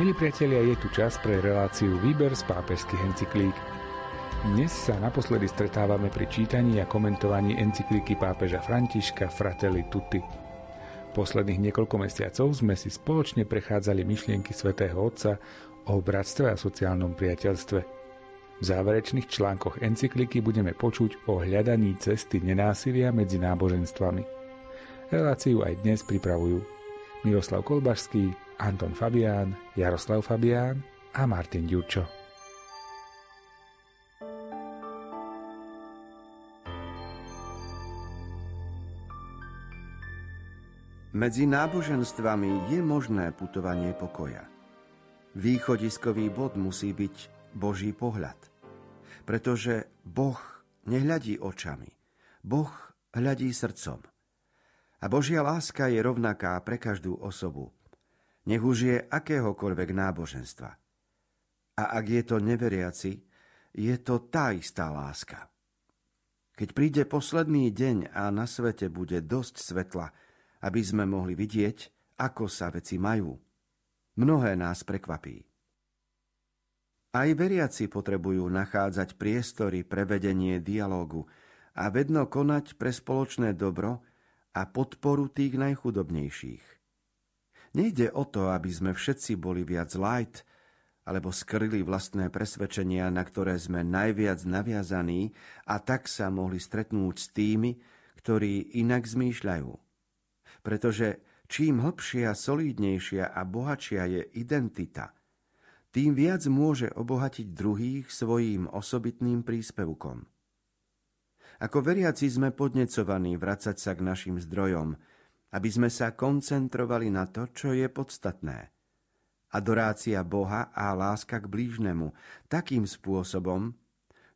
Milí priatelia, je tu čas pre reláciu Výber z pápežských encyklík. Dnes sa naposledy stretávame pri čítaní a komentovaní encykliky pápeža Františka Fratelli Tutti. Posledných niekoľko mesiacov sme si spoločne prechádzali myšlienky svätého Otca o bratstve a sociálnom priateľstve. V záverečných článkoch encykliky budeme počuť o hľadaní cesty nenásilia medzi náboženstvami. Reláciu aj dnes pripravujú Miroslav Kolbašský, Anton Fabián, Jaroslav Fabián a Martin Ďurčo. Medzi náboženstvami je možné putovanie pokoja. Východiskový bod musí byť Boží pohľad. Pretože Boh nehľadí očami, Boh hľadí srdcom. A Božia láska je rovnaká pre každú osobu – nech už je akéhokoľvek náboženstva. A ak je to neveriaci, je to tá istá láska. Keď príde posledný deň a na svete bude dosť svetla, aby sme mohli vidieť, ako sa veci majú, mnohé nás prekvapí. Aj veriaci potrebujú nachádzať priestory pre vedenie dialógu a vedno konať pre spoločné dobro a podporu tých najchudobnejších. Nejde o to, aby sme všetci boli viac light, alebo skryli vlastné presvedčenia, na ktoré sme najviac naviazaní a tak sa mohli stretnúť s tými, ktorí inak zmýšľajú. Pretože čím hlbšia, solídnejšia a bohatšia je identita, tým viac môže obohatiť druhých svojím osobitným príspevkom. Ako veriaci sme podnecovaní vracať sa k našim zdrojom, aby sme sa koncentrovali na to, čo je podstatné. Adorácia Boha a láska k blížnemu takým spôsobom,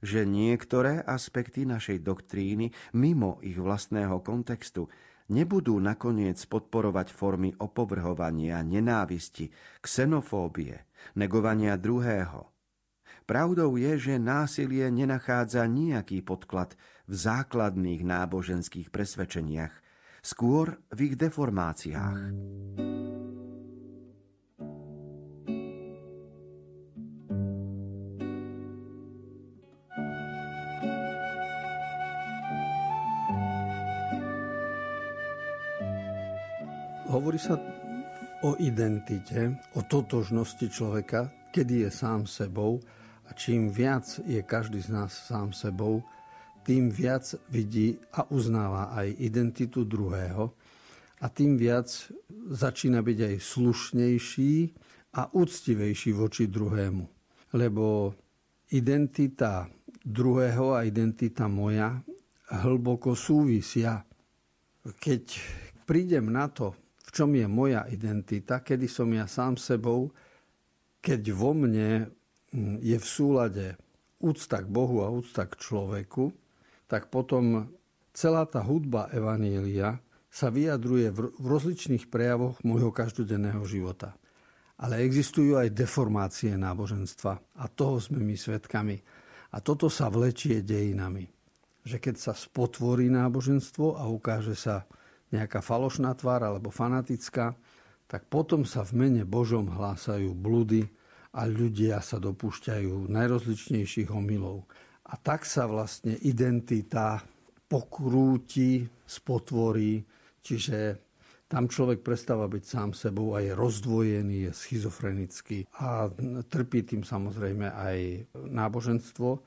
že niektoré aspekty našej doktríny mimo ich vlastného kontextu nebudú nakoniec podporovať formy opovrhovania, nenávisti, xenofóbie, negovania druhého. Pravdou je, že násilie nenachádza nejaký podklad v základných náboženských presvedčeniach, skôr v ich deformáciách. Hovorí sa o identite, o totožnosti človeka, kedy je sám sebou a čím viac je každý z nás sám sebou, tým viac vidí a uznáva aj identitu druhého a tým viac začína byť aj slušnejší a úctivejší voči druhému. Lebo identita druhého a identita moja hlboko súvisia. Keď prídem na to, v čom je moja identita, kedy som ja sám sebou, keď vo mne je v súlade úcta k Bohu a úcta k človeku, tak potom celá tá hudba Evanília sa vyjadruje v rozličných prejavoch môjho každodenného života. Ale existujú aj deformácie náboženstva a toho sme my svetkami. A toto sa vlečie dejinami. Že keď sa spotvorí náboženstvo a ukáže sa nejaká falošná tvár alebo fanatická, tak potom sa v mene Božom hlásajú bludy a ľudia sa dopúšťajú najrozličnejších omylov. A tak sa vlastne identita pokrúti, spotvorí, čiže tam človek prestáva byť sám sebou a je rozdvojený, je schizofrenický a trpí tým samozrejme aj náboženstvo,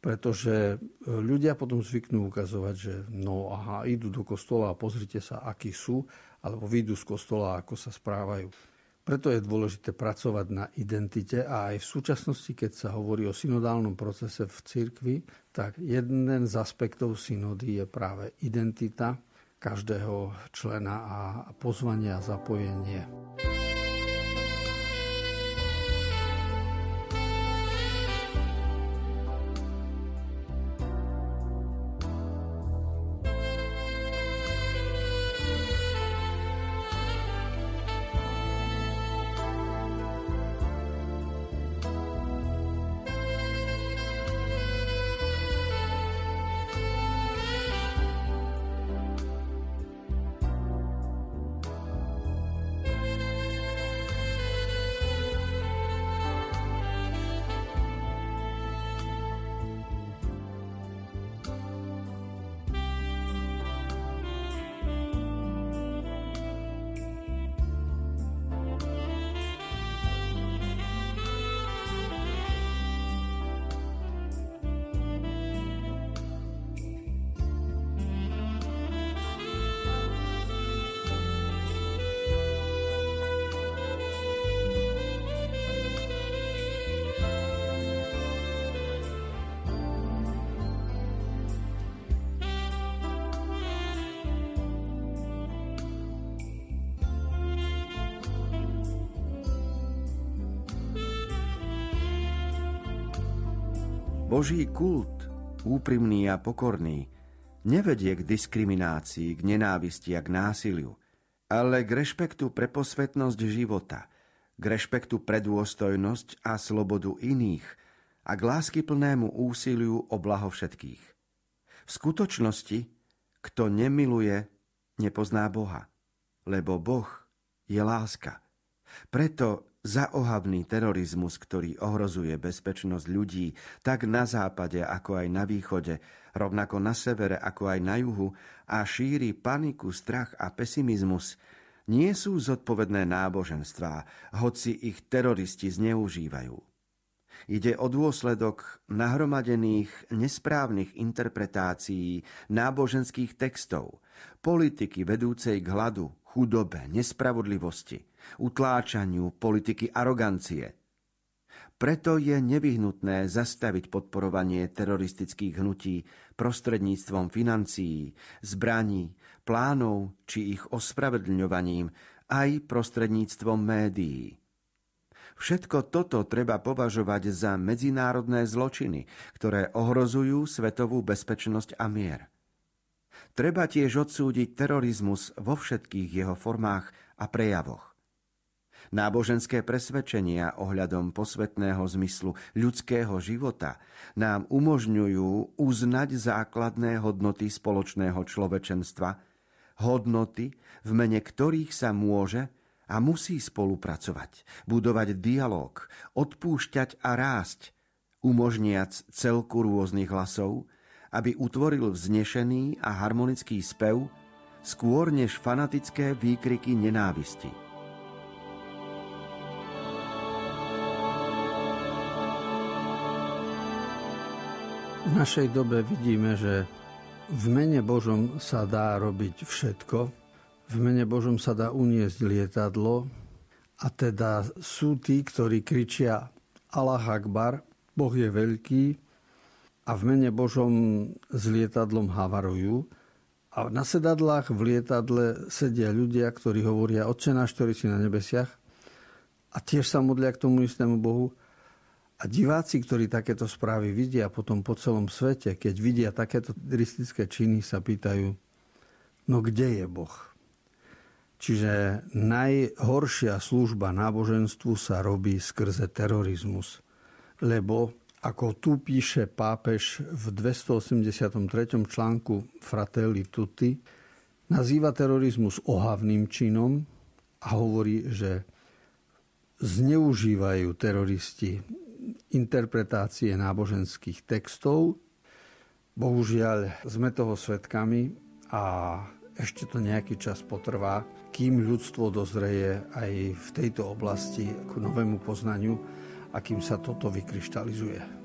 pretože ľudia potom zvyknú ukazovať, že no aha, idú do kostola a pozrite sa, akí sú, alebo vyjdú z kostola, ako sa správajú. Preto je dôležité pracovať na identite a aj v súčasnosti, keď sa hovorí o synodálnom procese v cirkvi, tak jeden z aspektov synody je práve identita každého člena a pozvanie a zapojenie. Boží kult, úprimný a pokorný, nevedie k diskriminácii, k nenávisti a k násiliu, ale k rešpektu pre posvetnosť života, k rešpektu pre dôstojnosť a slobodu iných a k láskyplnému úsiliu o blaho všetkých. V skutočnosti, kto nemiluje, nepozná Boha, lebo Boh je láska. Preto zaohavný terorizmus, ktorý ohrozuje bezpečnosť ľudí tak na západe, ako aj na východe, rovnako na severe, ako aj na juhu a šíri paniku, strach a pesimizmus, nie sú zodpovedné náboženstvá, hoci ich teroristi zneužívajú. Ide o dôsledok nahromadených nesprávnych interpretácií náboženských textov, politiky vedúcej k hladu, chudobe, nespravodlivosti, utláčaniu politiky arogancie. Preto je nevyhnutné zastaviť podporovanie teroristických hnutí prostredníctvom financií, zbraní, plánov či ich ospravedlňovaním aj prostredníctvom médií. Všetko toto treba považovať za medzinárodné zločiny, ktoré ohrozujú svetovú bezpečnosť a mier. Treba tiež odsúdiť terorizmus vo všetkých jeho formách a prejavoch. Náboženské presvedčenia ohľadom posvetného zmyslu ľudského života nám umožňujú uznať základné hodnoty spoločného človečenstva, hodnoty, v mene ktorých sa môže a musí spolupracovať, budovať dialog, odpúšťať a rásť, umožniac celku rôznych hlasov, aby utvoril vznešený a harmonický spev, skôr než fanatické výkriky nenávisti. V našej dobe vidíme, že v mene Božom sa dá robiť všetko. V mene Božom sa dá uniesť lietadlo a teda sú tí, ktorí kričia Allah Akbar, Boh je veľký, a v mene Božom s lietadlom havarujú. A na sedadlách v lietadle sedia ľudia, ktorí hovoria Otče náš, ktorý si na nebesiach a tiež sa modlia k tomu istému Bohu. A diváci, ktorí takéto správy vidia potom po celom svete, keď vidia takéto teroristické činy, sa pýtajú, no kde je Boh? Čiže najhoršia služba náboženstvu sa robí skrze terorizmus. Lebo ako tu píše pápež v 283. článku Fratelli Tutti, nazýva terorizmus ohavným činom a hovorí, že zneužívajú teroristi interpretácie náboženských textov. Bohužiaľ sme toho svetkami a ešte to nejaký čas potrvá, kým ľudstvo dozreje aj v tejto oblasti k novému poznaniu akým sa toto vykryštalizuje.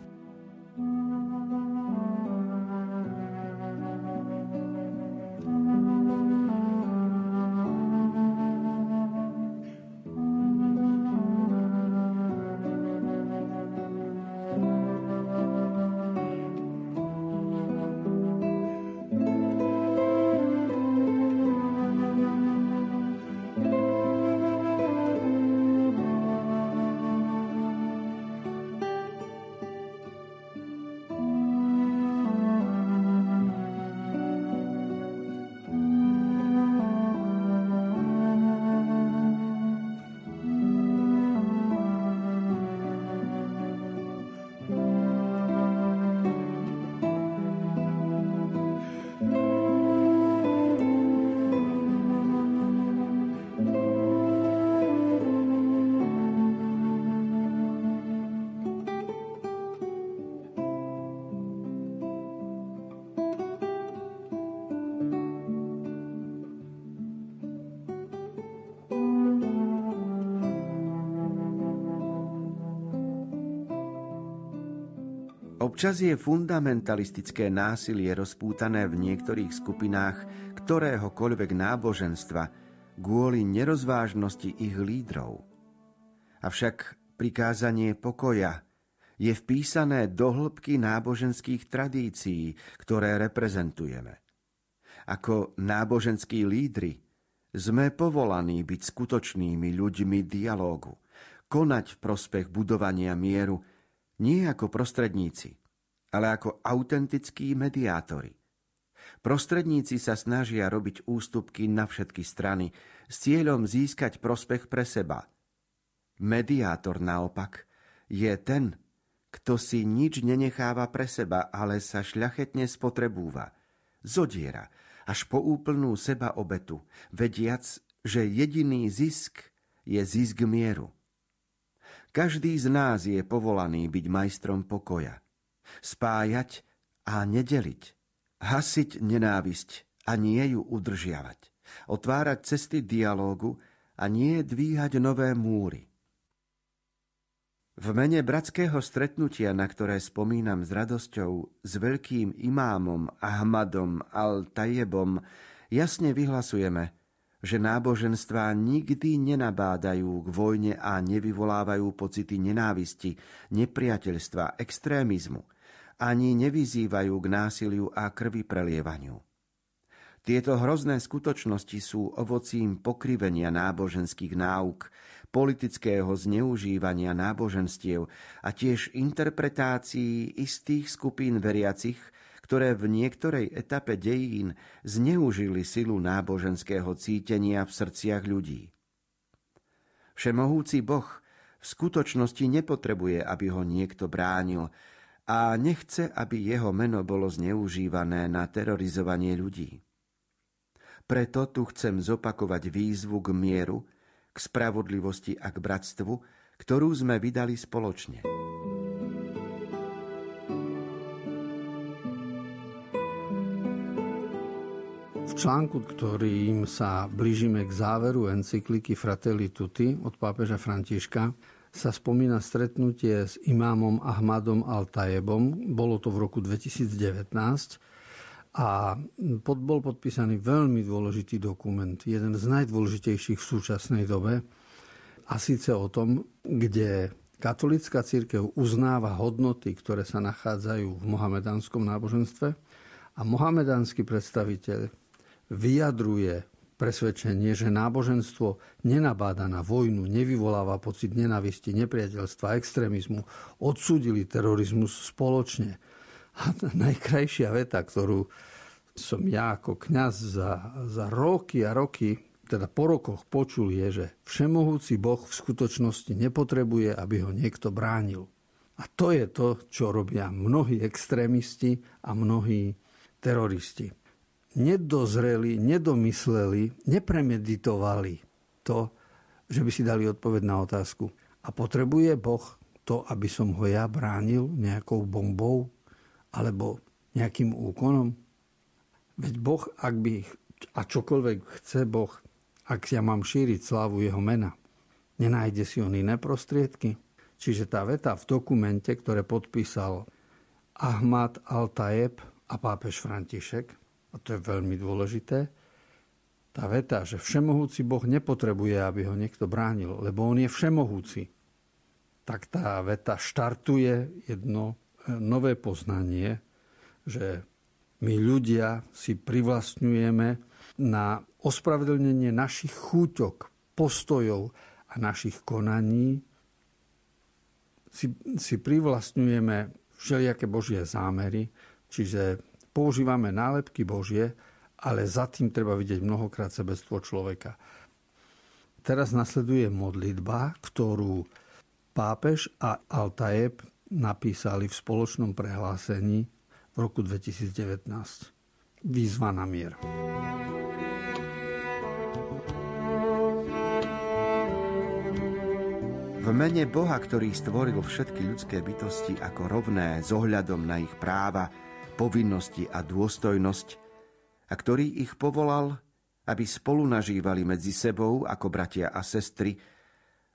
Občas je fundamentalistické násilie rozpútané v niektorých skupinách ktoréhokoľvek náboženstva kvôli nerozvážnosti ich lídrov. Avšak prikázanie pokoja je vpísané do hĺbky náboženských tradícií, ktoré reprezentujeme. Ako náboženskí lídry sme povolaní byť skutočnými ľuďmi dialógu, konať v prospech budovania mieru, nie ako prostredníci – ale ako autentickí mediátori. Prostredníci sa snažia robiť ústupky na všetky strany s cieľom získať prospech pre seba. Mediátor naopak je ten, kto si nič nenecháva pre seba, ale sa šľachetne spotrebúva, zodiera až po úplnú seba obetu, vediac, že jediný zisk je zisk mieru. Každý z nás je povolaný byť majstrom pokoja, spájať a nedeliť hasiť nenávisť a nie ju udržiavať, otvárať cesty dialógu a nie dvíhať nové múry. V mene bratského stretnutia, na ktoré spomínam s radosťou, s veľkým imámom Ahmadom al-Tajebom, jasne vyhlasujeme, že náboženstvá nikdy nenabádajú k vojne a nevyvolávajú pocity nenávisti, nepriateľstva, extrémizmu – ani nevyzývajú k násiliu a krvi prelievaniu. Tieto hrozné skutočnosti sú ovocím pokrivenia náboženských náuk, politického zneužívania náboženstiev a tiež interpretácií istých skupín veriacich, ktoré v niektorej etape dejín zneužili silu náboženského cítenia v srdciach ľudí. Všemohúci Boh v skutočnosti nepotrebuje, aby ho niekto bránil, a nechce, aby jeho meno bolo zneužívané na terorizovanie ľudí. Preto tu chcem zopakovať výzvu k mieru, k spravodlivosti a k bratstvu, ktorú sme vydali spoločne. V článku, ktorým sa blížime k záveru encykliky Fratelli Tutti od pápeža Františka, sa spomína stretnutie s imámom Ahmadom Al-Tajebom. Bolo to v roku 2019 a pod, bol podpísaný veľmi dôležitý dokument, jeden z najdôležitejších v súčasnej dobe, a síce o tom, kde katolická církev uznáva hodnoty, ktoré sa nachádzajú v mohamedánskom náboženstve a mohamedánsky predstaviteľ vyjadruje presvedčenie, že náboženstvo nenabáda na vojnu, nevyvoláva pocit nenavisti, nepriateľstva, extrémizmu, odsúdili terorizmus spoločne. A najkrajšia veta, ktorú som ja ako kňaz za, za roky a roky, teda po rokoch počul, je, že všemohúci Boh v skutočnosti nepotrebuje, aby ho niekto bránil. A to je to, čo robia mnohí extrémisti a mnohí teroristi nedozreli, nedomysleli, nepremeditovali to, že by si dali odpoveď na otázku. A potrebuje Boh to, aby som ho ja bránil nejakou bombou alebo nejakým úkonom? Veď Boh, ak by, a čokoľvek chce Boh, ak ja mám šíriť slávu jeho mena, nenájde si on iné prostriedky? Čiže tá veta v dokumente, ktoré podpísal Ahmad al-Tajeb a pápež František, a to je veľmi dôležité, tá veta, že všemohúci Boh nepotrebuje, aby ho niekto bránil, lebo on je všemohúci, tak tá veta štartuje jedno e, nové poznanie, že my ľudia si privlastňujeme na ospravedlnenie našich chúťok, postojov a našich konaní. Si, si privlastňujeme všelijaké Božie zámery, čiže používame nálepky Božie, ale za tým treba vidieť mnohokrát sebectvo človeka. Teraz nasleduje modlitba, ktorú pápež a Altajeb napísali v spoločnom prehlásení v roku 2019. Výzva na mier. V mene Boha, ktorý stvoril všetky ľudské bytosti ako rovné s ohľadom na ich práva, povinnosti a dôstojnosť a ktorý ich povolal, aby spolu nažívali medzi sebou ako bratia a sestry,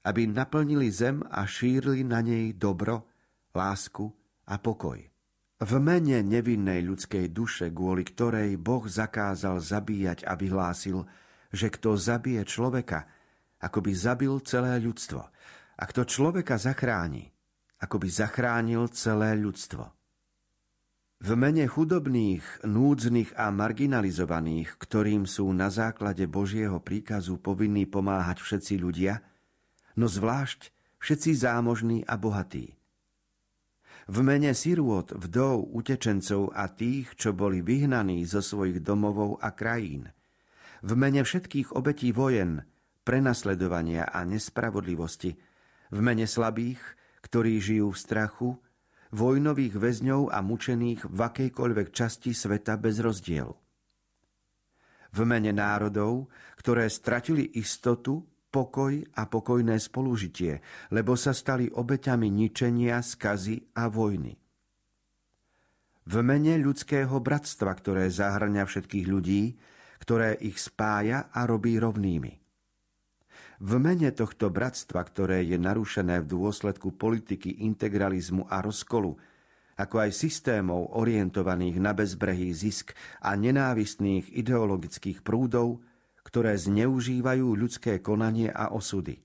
aby naplnili zem a šírili na nej dobro, lásku a pokoj. V mene nevinnej ľudskej duše, kvôli ktorej Boh zakázal zabíjať a vyhlásil, že kto zabije človeka, ako by zabil celé ľudstvo. A kto človeka zachráni, ako by zachránil celé ľudstvo. V mene chudobných, núdznych a marginalizovaných, ktorým sú na základe Božieho príkazu povinní pomáhať všetci ľudia, no zvlášť všetci zámožní a bohatí. V mene sirôt, vdov, utečencov a tých, čo boli vyhnaní zo svojich domovov a krajín. V mene všetkých obetí vojen, prenasledovania a nespravodlivosti. V mene slabých, ktorí žijú v strachu, vojnových väzňov a mučených v akejkoľvek časti sveta bez rozdielu. V mene národov, ktoré stratili istotu, pokoj a pokojné spolužitie, lebo sa stali obeťami ničenia, skazy a vojny. V mene ľudského bratstva, ktoré zahrňa všetkých ľudí, ktoré ich spája a robí rovnými. V mene tohto bratstva, ktoré je narušené v dôsledku politiky integralizmu a rozkolu, ako aj systémov orientovaných na bezbrehý zisk a nenávistných ideologických prúdov, ktoré zneužívajú ľudské konanie a osudy.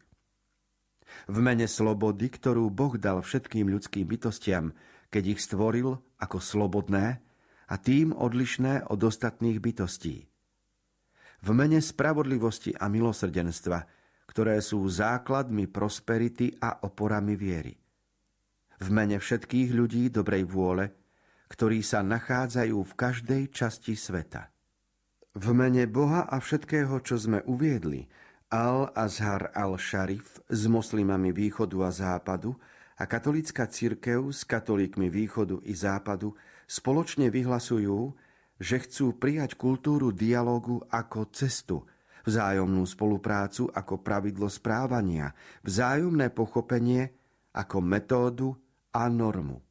V mene slobody, ktorú Boh dal všetkým ľudským bytostiam, keď ich stvoril ako slobodné a tým odlišné od ostatných bytostí. V mene spravodlivosti a milosrdenstva, ktoré sú základmi prosperity a oporami viery. V mene všetkých ľudí dobrej vôle, ktorí sa nachádzajú v každej časti sveta. V mene Boha a všetkého, čo sme uviedli, Al-Azhar al-Sharif s moslimami východu a západu a katolická církev s katolíkmi východu i západu spoločne vyhlasujú, že chcú prijať kultúru dialogu ako cestu – vzájomnú spoluprácu ako pravidlo správania, vzájomné pochopenie ako metódu a normu.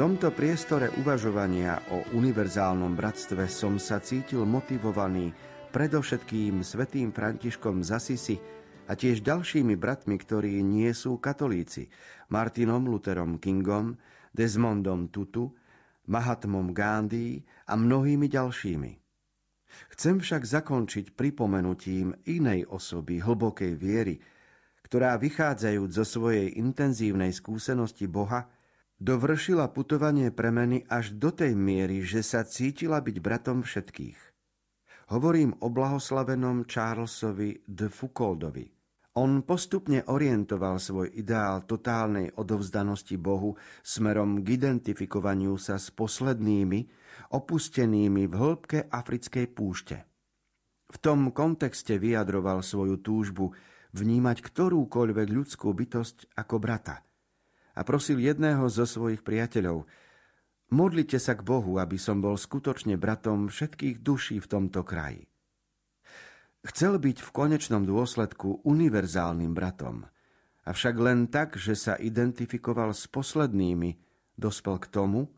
Tomto priestore uvažovania o univerzálnom bratstve som sa cítil motivovaný predovšetkým svetým Františkom z Asisi a tiež ďalšími bratmi, ktorí nie sú katolíci, Martinom Lutherom Kingom, Desmondom Tutu, Mahatmom Gandhi a mnohými ďalšími. Chcem však zakončiť pripomenutím inej osoby hlbokej viery, ktorá vychádzajúc zo svojej intenzívnej skúsenosti Boha, dovršila putovanie premeny až do tej miery, že sa cítila byť bratom všetkých. Hovorím o blahoslavenom Charlesovi de Foucauldovi. On postupne orientoval svoj ideál totálnej odovzdanosti Bohu smerom k identifikovaniu sa s poslednými, opustenými v hĺbke africkej púšte. V tom kontexte vyjadroval svoju túžbu vnímať ktorúkoľvek ľudskú bytosť ako brata – a prosil jedného zo svojich priateľov, modlite sa k Bohu, aby som bol skutočne bratom všetkých duší v tomto kraji. Chcel byť v konečnom dôsledku univerzálnym bratom, avšak len tak, že sa identifikoval s poslednými, dospel k tomu,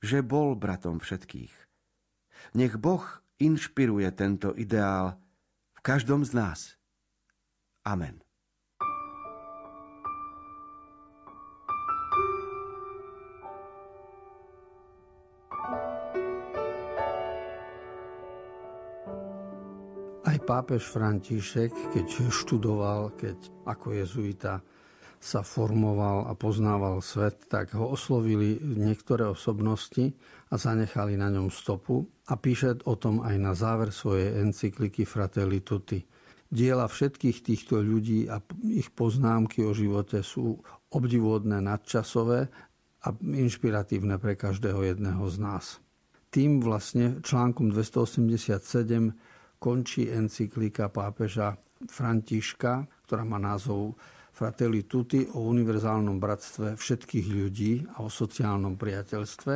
že bol bratom všetkých. Nech Boh inšpiruje tento ideál v každom z nás. Amen. Pápež František, keď študoval, keď ako jezuita sa formoval a poznával svet, tak ho oslovili niektoré osobnosti a zanechali na ňom stopu a píše o tom aj na záver svojej encykliky Fratelli Tutti. Diela všetkých týchto ľudí a ich poznámky o živote sú obdivodné, nadčasové a inšpiratívne pre každého jedného z nás. Tým vlastne článkom 287 končí encyklika pápeža Františka, ktorá má názov Fratelli Tutti o univerzálnom bratstve všetkých ľudí a o sociálnom priateľstve,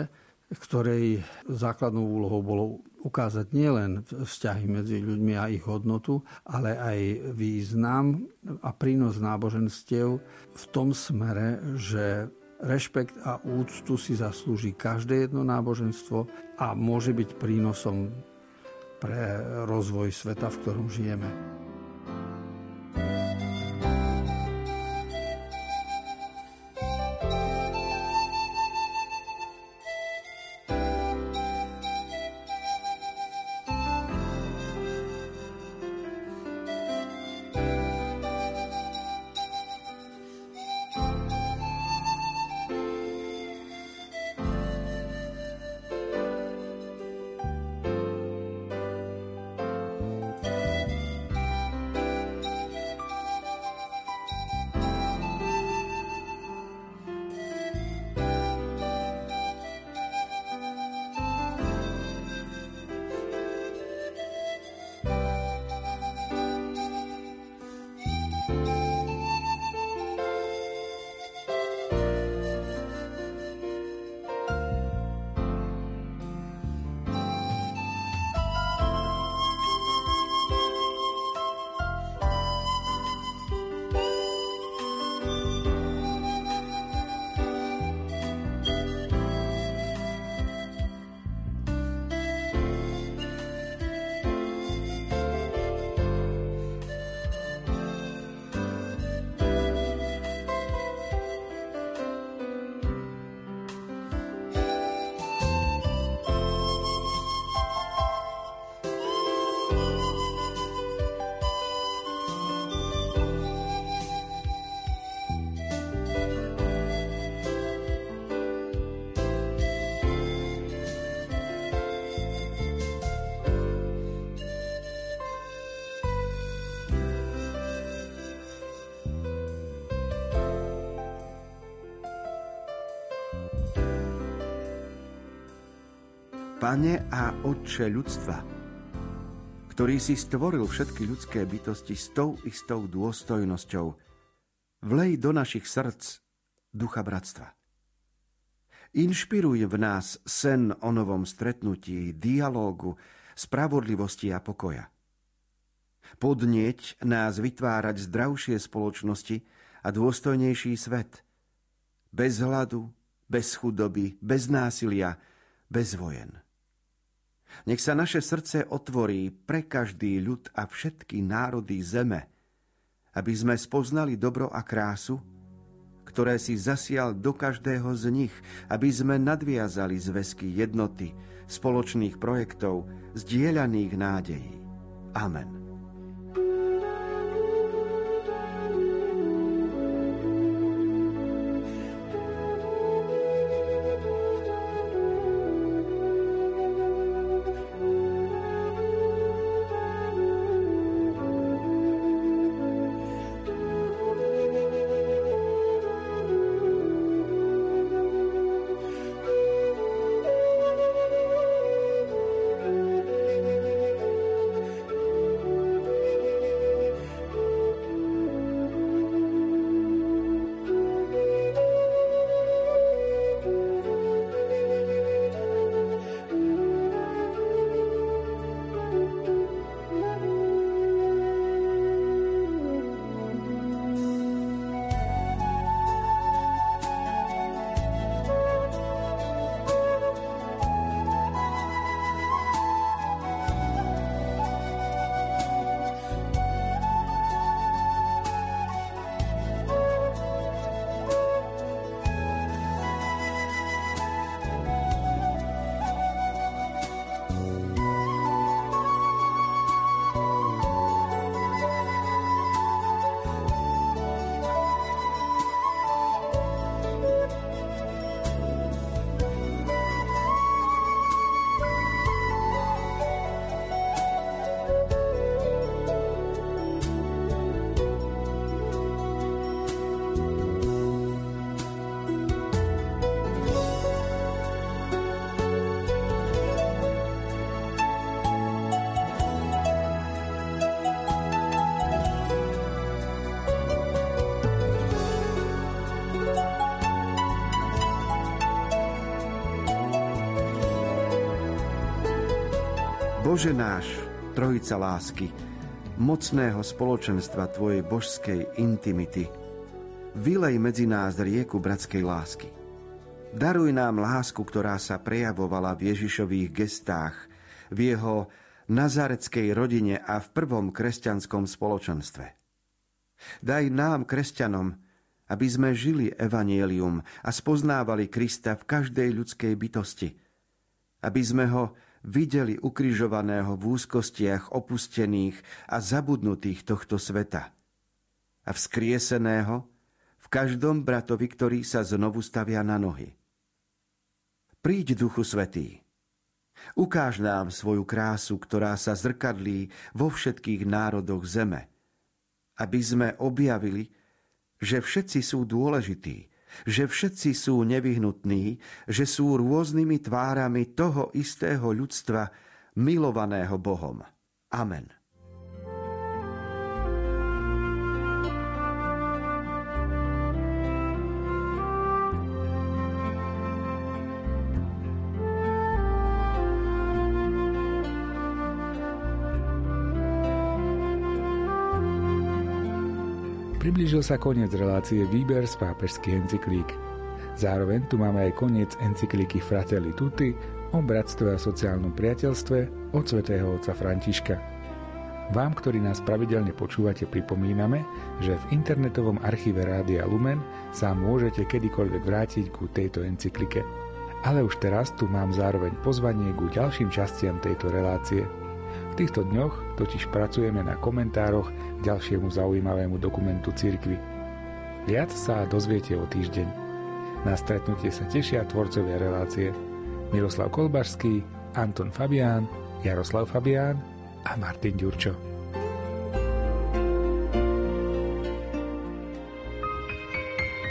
ktorej základnou úlohou bolo ukázať nielen vzťahy medzi ľuďmi a ich hodnotu, ale aj význam a prínos náboženstiev v tom smere, že rešpekt a úctu si zaslúži každé jedno náboženstvo a môže byť prínosom pre rozvoj sveta, v ktorom žijeme. Pane a Otče ľudstva, ktorý si stvoril všetky ľudské bytosti s tou istou dôstojnosťou, vlej do našich srdc ducha bratstva. Inšpiruj v nás sen o novom stretnutí, dialógu, spravodlivosti a pokoja. Podnieť nás vytvárať zdravšie spoločnosti a dôstojnejší svet. Bez hladu, bez chudoby, bez násilia, bez vojen. Nech sa naše srdce otvorí pre každý ľud a všetky národy zeme, aby sme spoznali dobro a krásu, ktoré si zasial do každého z nich, aby sme nadviazali zväzky jednoty, spoločných projektov, zdieľaných nádejí. Amen. Bože náš, trojica lásky, mocného spoločenstva Tvojej božskej intimity, vylej medzi nás rieku bratskej lásky. Daruj nám lásku, ktorá sa prejavovala v Ježišových gestách, v jeho nazareckej rodine a v prvom kresťanskom spoločenstve. Daj nám, kresťanom, aby sme žili evanielium a spoznávali Krista v každej ľudskej bytosti, aby sme ho videli ukrižovaného v úzkostiach opustených a zabudnutých tohto sveta a vzkrieseného v každom bratovi, ktorý sa znovu stavia na nohy. Príď, Duchu Svetý, ukáž nám svoju krásu, ktorá sa zrkadlí vo všetkých národoch zeme, aby sme objavili, že všetci sú dôležití, že všetci sú nevyhnutní, že sú rôznymi tvárami toho istého ľudstva, milovaného Bohom. Amen. Priblížil sa koniec relácie Výber z pápežských encyklík. Zároveň tu máme aj koniec encykliky Fratelli Tutti o bratstve a sociálnom priateľstve od svätého otca Františka. Vám, ktorí nás pravidelne počúvate, pripomíname, že v internetovom archíve Rádia Lumen sa môžete kedykoľvek vrátiť ku tejto encyklike. Ale už teraz tu mám zároveň pozvanie ku ďalším častiam tejto relácie – týchto dňoch totiž pracujeme na komentároch k ďalšiemu zaujímavému dokumentu cirkvy. Viac sa dozviete o týždeň. Na stretnutie sa tešia tvorcovia relácie Miroslav Kolbašský, Anton Fabián, Jaroslav Fabián a Martin Ďurčo.